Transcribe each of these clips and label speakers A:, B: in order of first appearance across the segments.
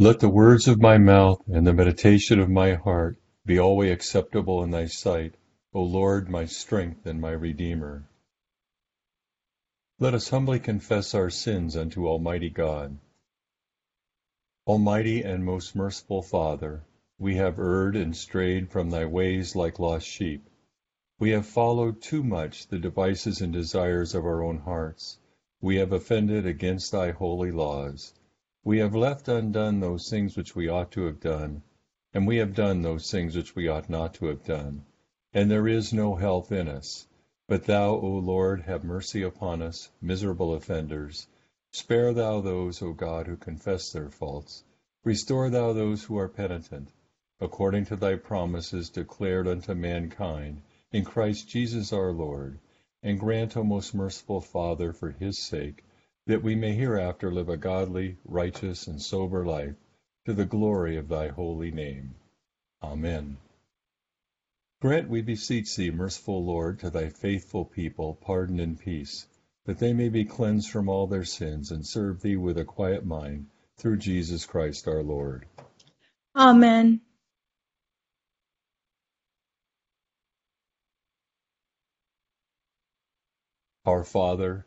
A: Let the words of my mouth and the meditation of my heart be always acceptable in thy sight, O Lord, my strength and my Redeemer. Let us humbly confess our sins unto Almighty God. Almighty and most merciful Father, we have erred and strayed from thy ways like lost sheep. We have followed too much the devices and desires of our own hearts. We have offended against thy holy laws. We have left undone those things which we ought to have done, and we have done those things which we ought not to have done. And there is no health in us. But thou, O Lord, have mercy upon us, miserable offenders. Spare thou those, O God, who confess their faults. Restore thou those who are penitent, according to thy promises declared unto mankind in Christ Jesus our Lord. And grant, O most merciful Father, for his sake, that we may hereafter live a godly, righteous, and sober life, to the glory of thy holy name. Amen. Grant, we beseech thee, merciful Lord, to thy faithful people pardon and peace, that they may be cleansed from all their sins and serve thee with a quiet mind, through Jesus Christ our Lord.
B: Amen.
A: Our Father,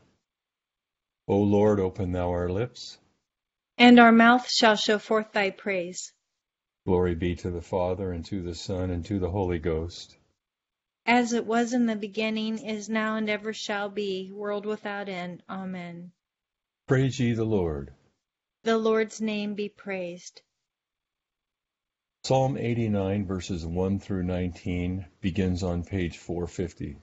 A: O Lord, open thou our lips,
B: and our mouth shall show forth thy praise.
A: Glory be to the Father, and to the Son, and to the Holy Ghost.
B: As it was in the beginning, is now, and ever shall be, world without end. Amen.
A: Praise ye the Lord.
B: The Lord's name be praised.
A: Psalm 89, verses 1 through 19, begins on page 450.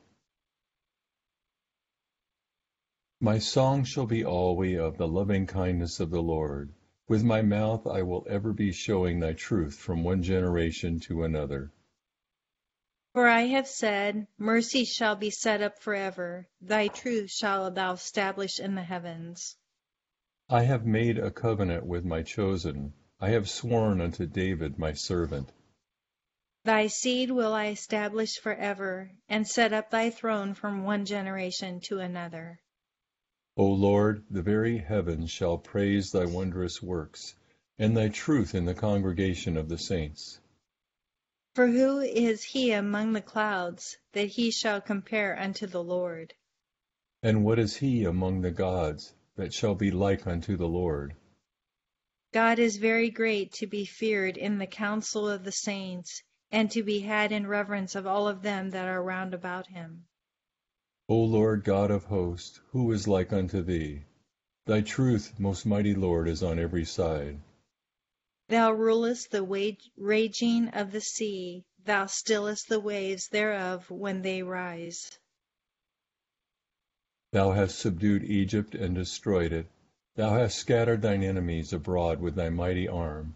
A: My song shall be alway of the loving kindness of the Lord. With my mouth I will ever be showing thy truth from one generation to another.
B: For I have said, Mercy shall be set up forever, thy truth shall thou establish in the heavens.
A: I have made a covenant with my chosen, I have sworn unto David my servant.
B: Thy seed will I establish forever, and set up thy throne from one generation to another.
A: O Lord, the very heavens shall praise thy wondrous works, and thy truth in the congregation of the saints.
B: For who is he among the clouds, that he shall compare unto the Lord?
A: And what is he among the gods, that shall be like unto the Lord?
B: God is very great to be feared in the council of the saints, and to be had in reverence of all of them that are round about him.
A: O Lord God of hosts, who is like unto thee? Thy truth, most mighty Lord, is on every side.
B: Thou rulest the raging of the sea, thou stillest the waves thereof when they rise.
A: Thou hast subdued Egypt and destroyed it. Thou hast scattered thine enemies abroad with thy mighty arm.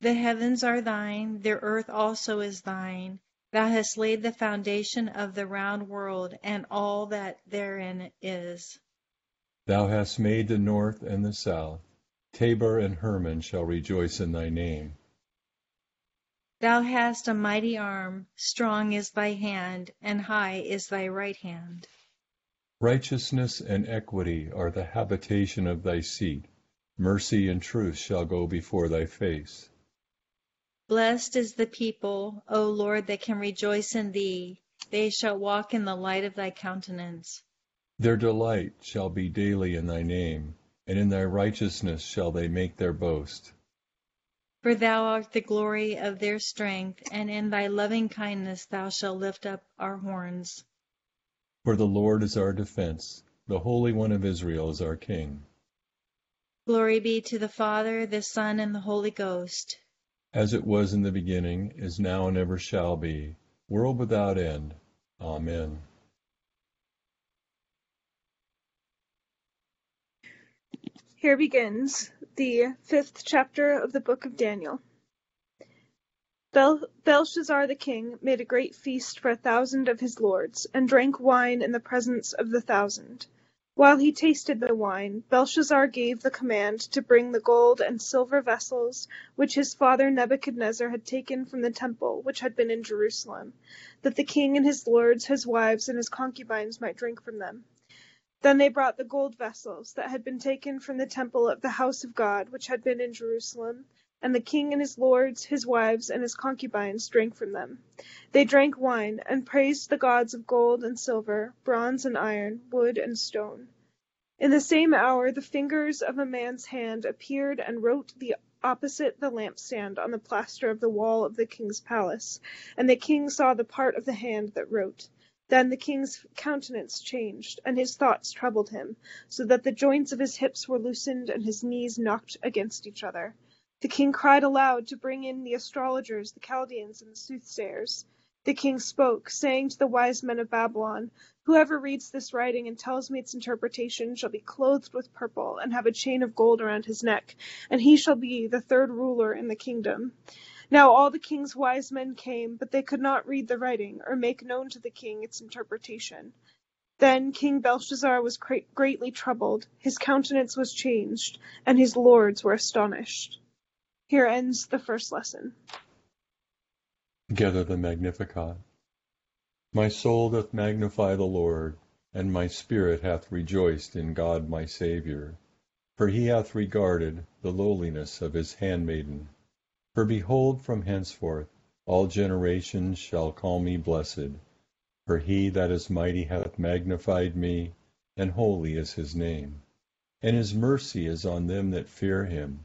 B: The heavens are thine, the earth also is thine. Thou hast laid the foundation of the round world, and all that therein is.
A: Thou hast made the north and the south. Tabor and Hermon shall rejoice in thy name.
B: Thou hast a mighty arm, strong is thy hand, and high is thy right hand.
A: Righteousness and equity are the habitation of thy seat. Mercy and truth shall go before thy face.
B: Blessed is the people, O Lord, that can rejoice in thee. They shall walk in the light of thy countenance.
A: Their delight shall be daily in thy name, and in thy righteousness shall they make their boast.
B: For thou art the glory of their strength, and in thy loving kindness thou shalt lift up our horns.
A: For the Lord is our defense, the Holy One of Israel is our King.
B: Glory be to the Father, the Son, and the Holy Ghost
A: as it was in the beginning, is now, and ever shall be, world without end. Amen.
C: Here begins the fifth chapter of the book of Daniel. Bel- Belshazzar the king made a great feast for a thousand of his lords, and drank wine in the presence of the thousand. While he tasted the wine, Belshazzar gave the command to bring the gold and silver vessels which his father Nebuchadnezzar had taken from the temple which had been in Jerusalem, that the king and his lords, his wives, and his concubines might drink from them. Then they brought the gold vessels that had been taken from the temple of the house of God which had been in Jerusalem, and the king and his lords, his wives, and his concubines drank from them. They drank wine, and praised the gods of gold and silver, bronze and iron, wood and stone. In the same hour the fingers of a man's hand appeared and wrote the opposite the lampstand on the plaster of the wall of the king's palace, and the king saw the part of the hand that wrote. Then the king's countenance changed, and his thoughts troubled him, so that the joints of his hips were loosened and his knees knocked against each other. The king cried aloud to bring in the astrologers, the Chaldeans, and the soothsayers. The king spoke, saying to the wise men of Babylon, Whoever reads this writing and tells me its interpretation shall be clothed with purple and have a chain of gold around his neck, and he shall be the third ruler in the kingdom. Now all the king's wise men came, but they could not read the writing or make known to the king its interpretation. Then King Belshazzar was greatly troubled, his countenance was changed, and his lords were astonished. Here ends the first lesson.
A: Together the Magnificat. My soul doth magnify the Lord, and my spirit hath rejoiced in God my Saviour. For he hath regarded the lowliness of his handmaiden. For behold, from henceforth all generations shall call me blessed. For he that is mighty hath magnified me, and holy is his name. And his mercy is on them that fear him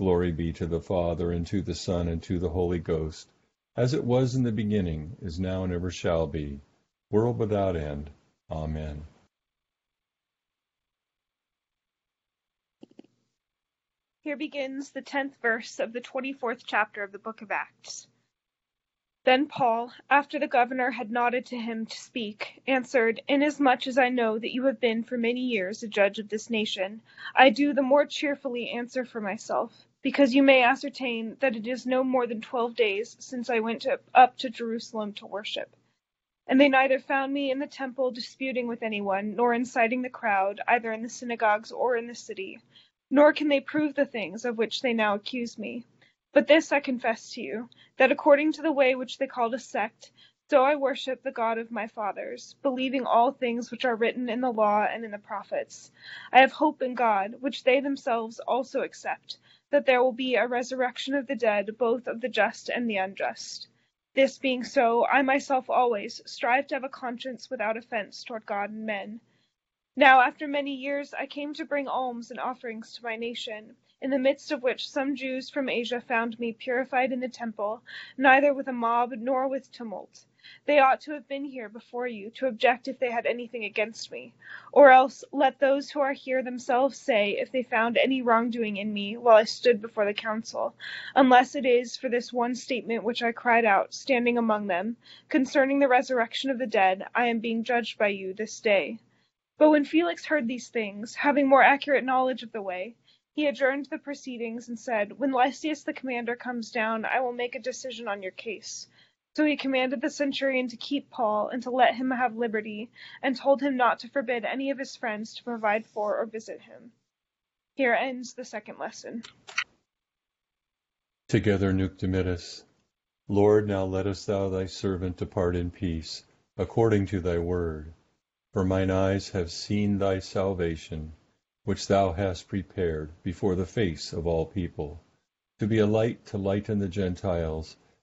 A: Glory be to the Father, and to the Son, and to the Holy Ghost, as it was in the beginning, is now, and ever shall be, world without end. Amen.
C: Here begins the tenth verse of the twenty-fourth chapter of the book of Acts. Then Paul, after the governor had nodded to him to speak, answered, Inasmuch as I know that you have been for many years a judge of this nation, I do the more cheerfully answer for myself because you may ascertain that it is no more than twelve days since I went up to Jerusalem to worship. And they neither found me in the temple disputing with anyone, nor inciting the crowd, either in the synagogues or in the city. Nor can they prove the things of which they now accuse me. But this I confess to you, that according to the way which they called a sect, so I worship the God of my fathers, believing all things which are written in the law and in the prophets. I have hope in God, which they themselves also accept that there will be a resurrection of the dead, both of the just and the unjust. This being so, I myself always strive to have a conscience without offense toward God and men. Now after many years I came to bring alms and offerings to my nation, in the midst of which some Jews from Asia found me purified in the temple, neither with a mob nor with tumult. They ought to have been here before you to object if they had anything against me. Or else let those who are here themselves say if they found any wrongdoing in me while I stood before the council, unless it is for this one statement which I cried out, standing among them, concerning the resurrection of the dead, I am being judged by you this day. But when Felix heard these things, having more accurate knowledge of the way, he adjourned the proceedings and said, When Lysias the commander comes down, I will make a decision on your case. So he commanded the centurion to keep Paul and to let him have liberty, and told him not to forbid any of his friends to provide for or visit him. Here ends the second lesson.
A: Together Nunc Lord, now lettest thou thy servant depart in peace, according to thy word. For mine eyes have seen thy salvation, which thou hast prepared before the face of all people, to be a light to lighten the Gentiles,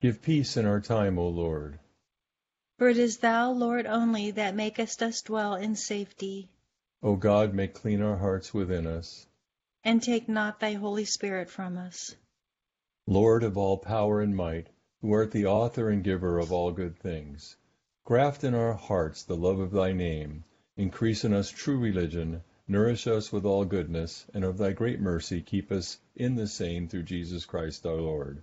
A: Give peace in our time, O Lord.
B: For it is thou, Lord, only that makest us dwell in safety.
A: O God, make clean our hearts within us.
B: And take not thy Holy Spirit from us.
A: Lord of all power and might, who art the author and giver of all good things, graft in our hearts the love of thy name, increase in us true religion, nourish us with all goodness, and of thy great mercy keep us in the same through Jesus Christ our Lord.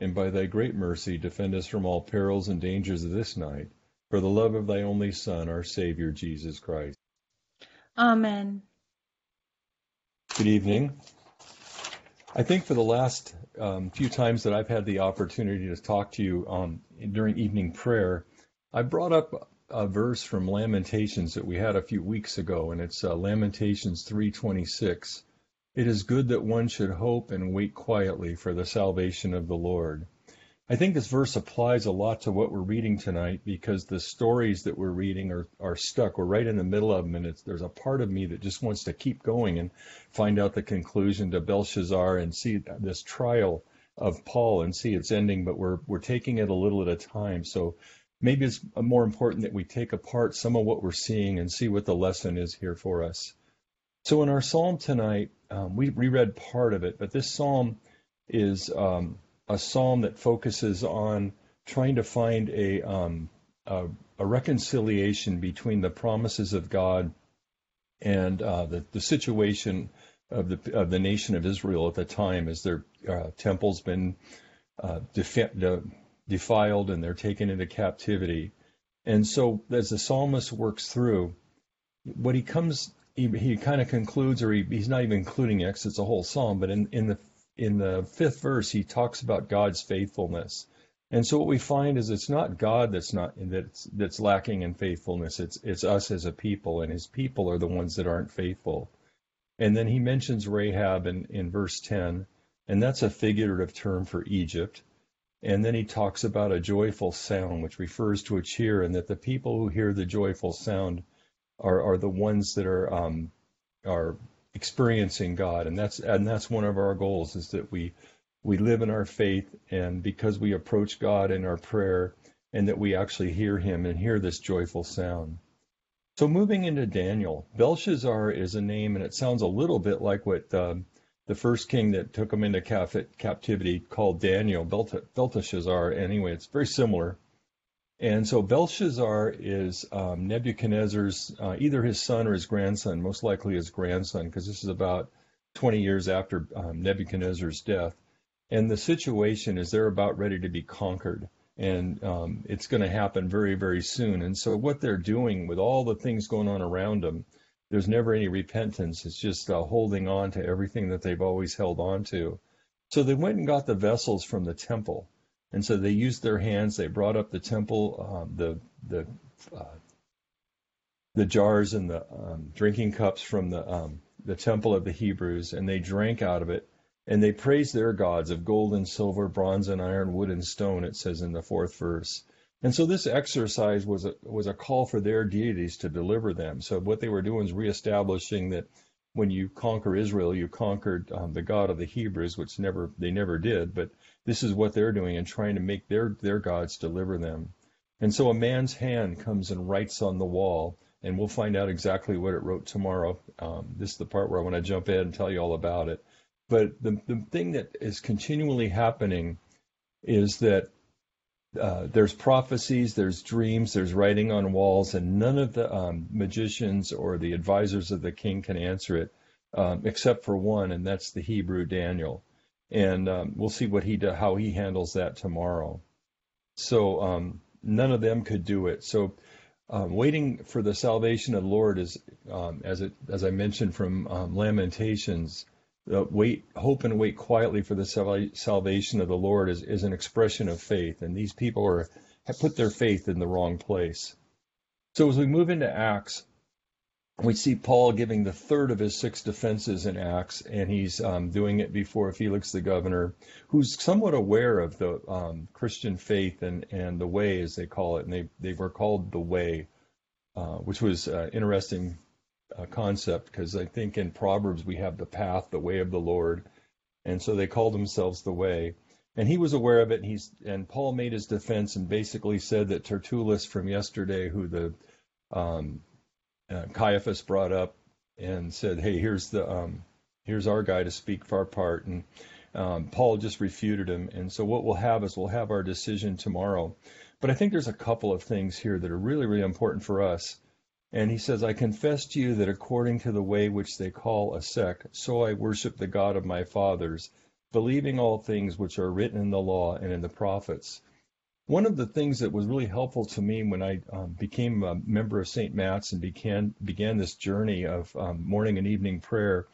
A: and by thy great mercy defend us from all perils and dangers of this night, for the love of thy only Son, our Savior, Jesus Christ.
B: Amen.
A: Good evening. I think for the last um, few times that I've had the opportunity to talk to you um, during evening prayer, I brought up a verse from Lamentations that we had a few weeks ago, and it's uh, Lamentations 3:26. It is good that one should hope and wait quietly for the salvation of the Lord. I think this verse applies a lot to what we're reading tonight because the stories that we're reading are, are stuck. We're right in the middle of them, and there's a part of me that just wants to keep going and find out the conclusion to Belshazzar and see this trial of Paul and see its ending, but we're, we're taking it a little at a time. So maybe it's more important that we take apart some of what we're seeing and see what the lesson is here for us. So in our psalm tonight, um, we reread part of it, but this psalm is. Um, a psalm that focuses on trying to find a, um, a, a, reconciliation between the promises of God and uh, the, the situation of the, of the nation of Israel at the time as their uh, temple's been uh, defi- de- defiled and they're taken into captivity. And so as the psalmist works through, what he comes, he, he kind of concludes, or he, he's not even including X, it's a whole psalm, but in, in the in the fifth verse, he talks about God's faithfulness. And so what we find is it's not God that's not that's that's lacking in faithfulness. It's it's us as a people, and His people are the ones that aren't faithful. And then he mentions Rahab in, in verse 10, and that's a figurative term for Egypt. And then he talks about a joyful sound, which refers to a cheer, and that the people who hear the joyful sound are, are the ones that are um, are experiencing God, and that's and that's one of our goals is that we we live in our faith, and because we approach God in our prayer, and that we actually hear Him and hear this joyful sound. So moving into Daniel, Belshazzar is a name, and it sounds a little bit like what um, the first king that took him into captivity called Daniel, Belteshazzar. Anyway, it's very similar. And so Belshazzar is um, Nebuchadnezzar's, uh, either his son or his grandson, most likely his grandson, because this is about 20 years after um, Nebuchadnezzar's death. And the situation is they're about ready to be conquered. And um, it's going to happen very, very soon. And so what they're doing with all the things going on around them, there's never any repentance. It's just uh, holding on to everything that they've always held on to. So they went and got the vessels from the temple and so they used their hands. They brought up the temple, um, the the uh, the jars and the um, drinking cups from the um, the temple of the Hebrews, and they drank out of it, and they praised their gods of gold and silver, bronze and iron, wood and stone. It says in the fourth verse. And so this exercise was a, was a call for their deities to deliver them. So what they were doing is reestablishing that when you conquer Israel, you conquered um, the God of the Hebrews, which never they never did. But this is what they're doing and trying to make their their gods deliver them. And so a man's hand comes and writes on the wall, and we'll find out exactly what it wrote tomorrow. Um, this is the part where I want to jump in and tell you all about it. But the, the thing that is continually happening is that uh, there's prophecies, there's dreams, there's writing on walls, and none of the um, magicians or the advisors of the king can answer it, um, except for one, and that's the Hebrew Daniel. And um, we'll see what he do, how he handles that tomorrow. So um, none of them could do it. So um, waiting for the salvation of the Lord is, um, as it as I mentioned from Lamentations uh, wait, hope and wait quietly for the salvation of the Lord is, is an expression of faith. And these people are, have put their faith in the wrong place. So as we move into Acts, we see Paul giving the third of his six defenses in Acts, and he's um, doing it before Felix the governor, who's somewhat aware of the um, Christian faith and, and the way, as they call it. And they, they were called the way, uh, which was uh, interesting uh, concept because I think in Proverbs we have the path, the way of the Lord, and so they called themselves the way. And he was aware of it. And he's and Paul made his defense and basically said that Tertullus from yesterday, who the um, uh, Caiaphas brought up and said, "Hey, here's the um, here's our guy to speak for our part," and um, Paul just refuted him. And so what we'll have is we'll have our decision tomorrow. But I think there's a couple of things here that are really really important for us. And he says, I confess to you that according to the way which they call a sect, so I worship the God of my fathers, believing all things which are written in the law and in the prophets. One of the things that was really helpful to me when I um, became a member of St. Matt's and began began this journey of um, morning and evening prayer,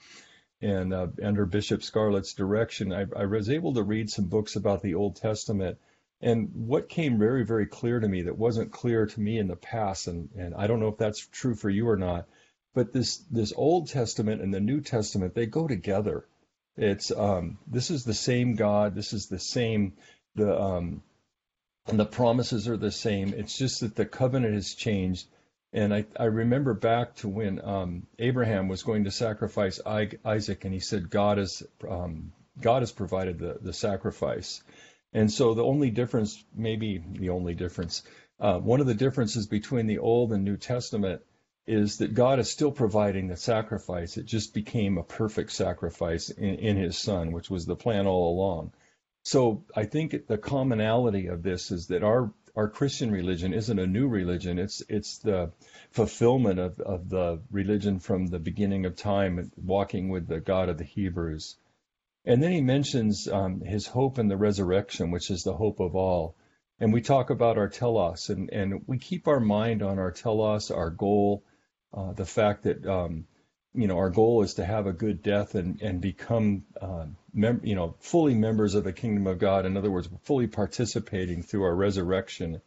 A: and uh, under Bishop Scarlett's direction, I, I was able to read some books about the Old Testament and what came very, very clear to me that wasn't clear to me in the past, and, and I don't know if that's true for you or not, but this this Old Testament and the New Testament they go together. It's um, this is the same God. This is the same the um, and the promises are the same. It's just that the covenant has changed. And I, I remember back to when um, Abraham was going to sacrifice Isaac, and he said, "God has um, God has provided the the sacrifice." And so the only difference, maybe the only difference, uh, one of the differences between the Old and New Testament is that God is still providing the sacrifice. It just became a perfect sacrifice in, in His Son, which was the plan all along. So I think the commonality of this is that our our Christian religion isn't a new religion. It's it's the fulfillment of, of the religion from the beginning of time, walking with the God of the Hebrews. And then he mentions um, his hope in the resurrection, which is the hope of all. And we talk about our telos, and, and we keep our mind on our telos, our goal, uh, the fact that um, you know our goal is to have a good death and and become uh, mem- you know fully members of the kingdom of God. In other words, fully participating through our resurrection.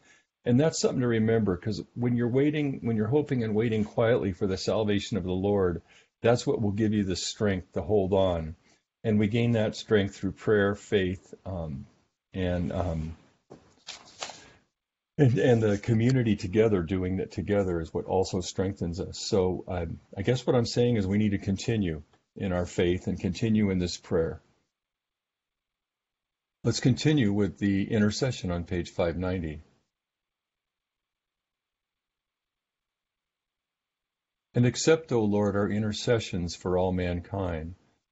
A: And that's something to remember because when you're waiting, when you're hoping and waiting quietly for the salvation of the Lord, that's what will give you the strength to hold on and we gain that strength through prayer, faith, um, and, um, and and the community together doing that together is what also strengthens us. So um, I guess what I'm saying is we need to continue in our faith and continue in this prayer. Let's continue with the intercession on page 590. And accept, O Lord, our intercessions for all mankind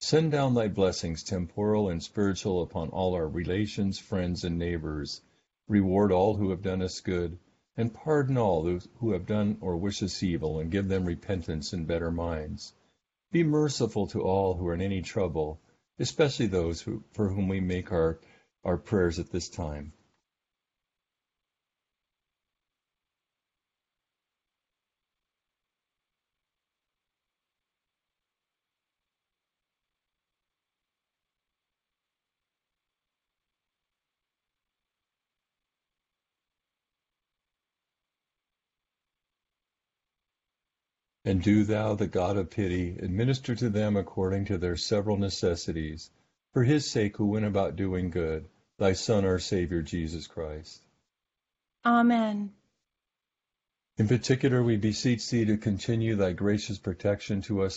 A: Send down thy blessings, temporal and spiritual, upon all our relations, friends, and neighbors. Reward all who have done us good, and pardon all who have done or wish us evil, and give them repentance and better minds. Be merciful to all who are in any trouble, especially those who, for whom we make our, our prayers at this time. And do thou, the God of pity, administer to them according to their several necessities, for his sake who went about doing good, thy Son, our Savior, Jesus Christ.
B: Amen.
A: In particular, we beseech thee to continue thy gracious protection to us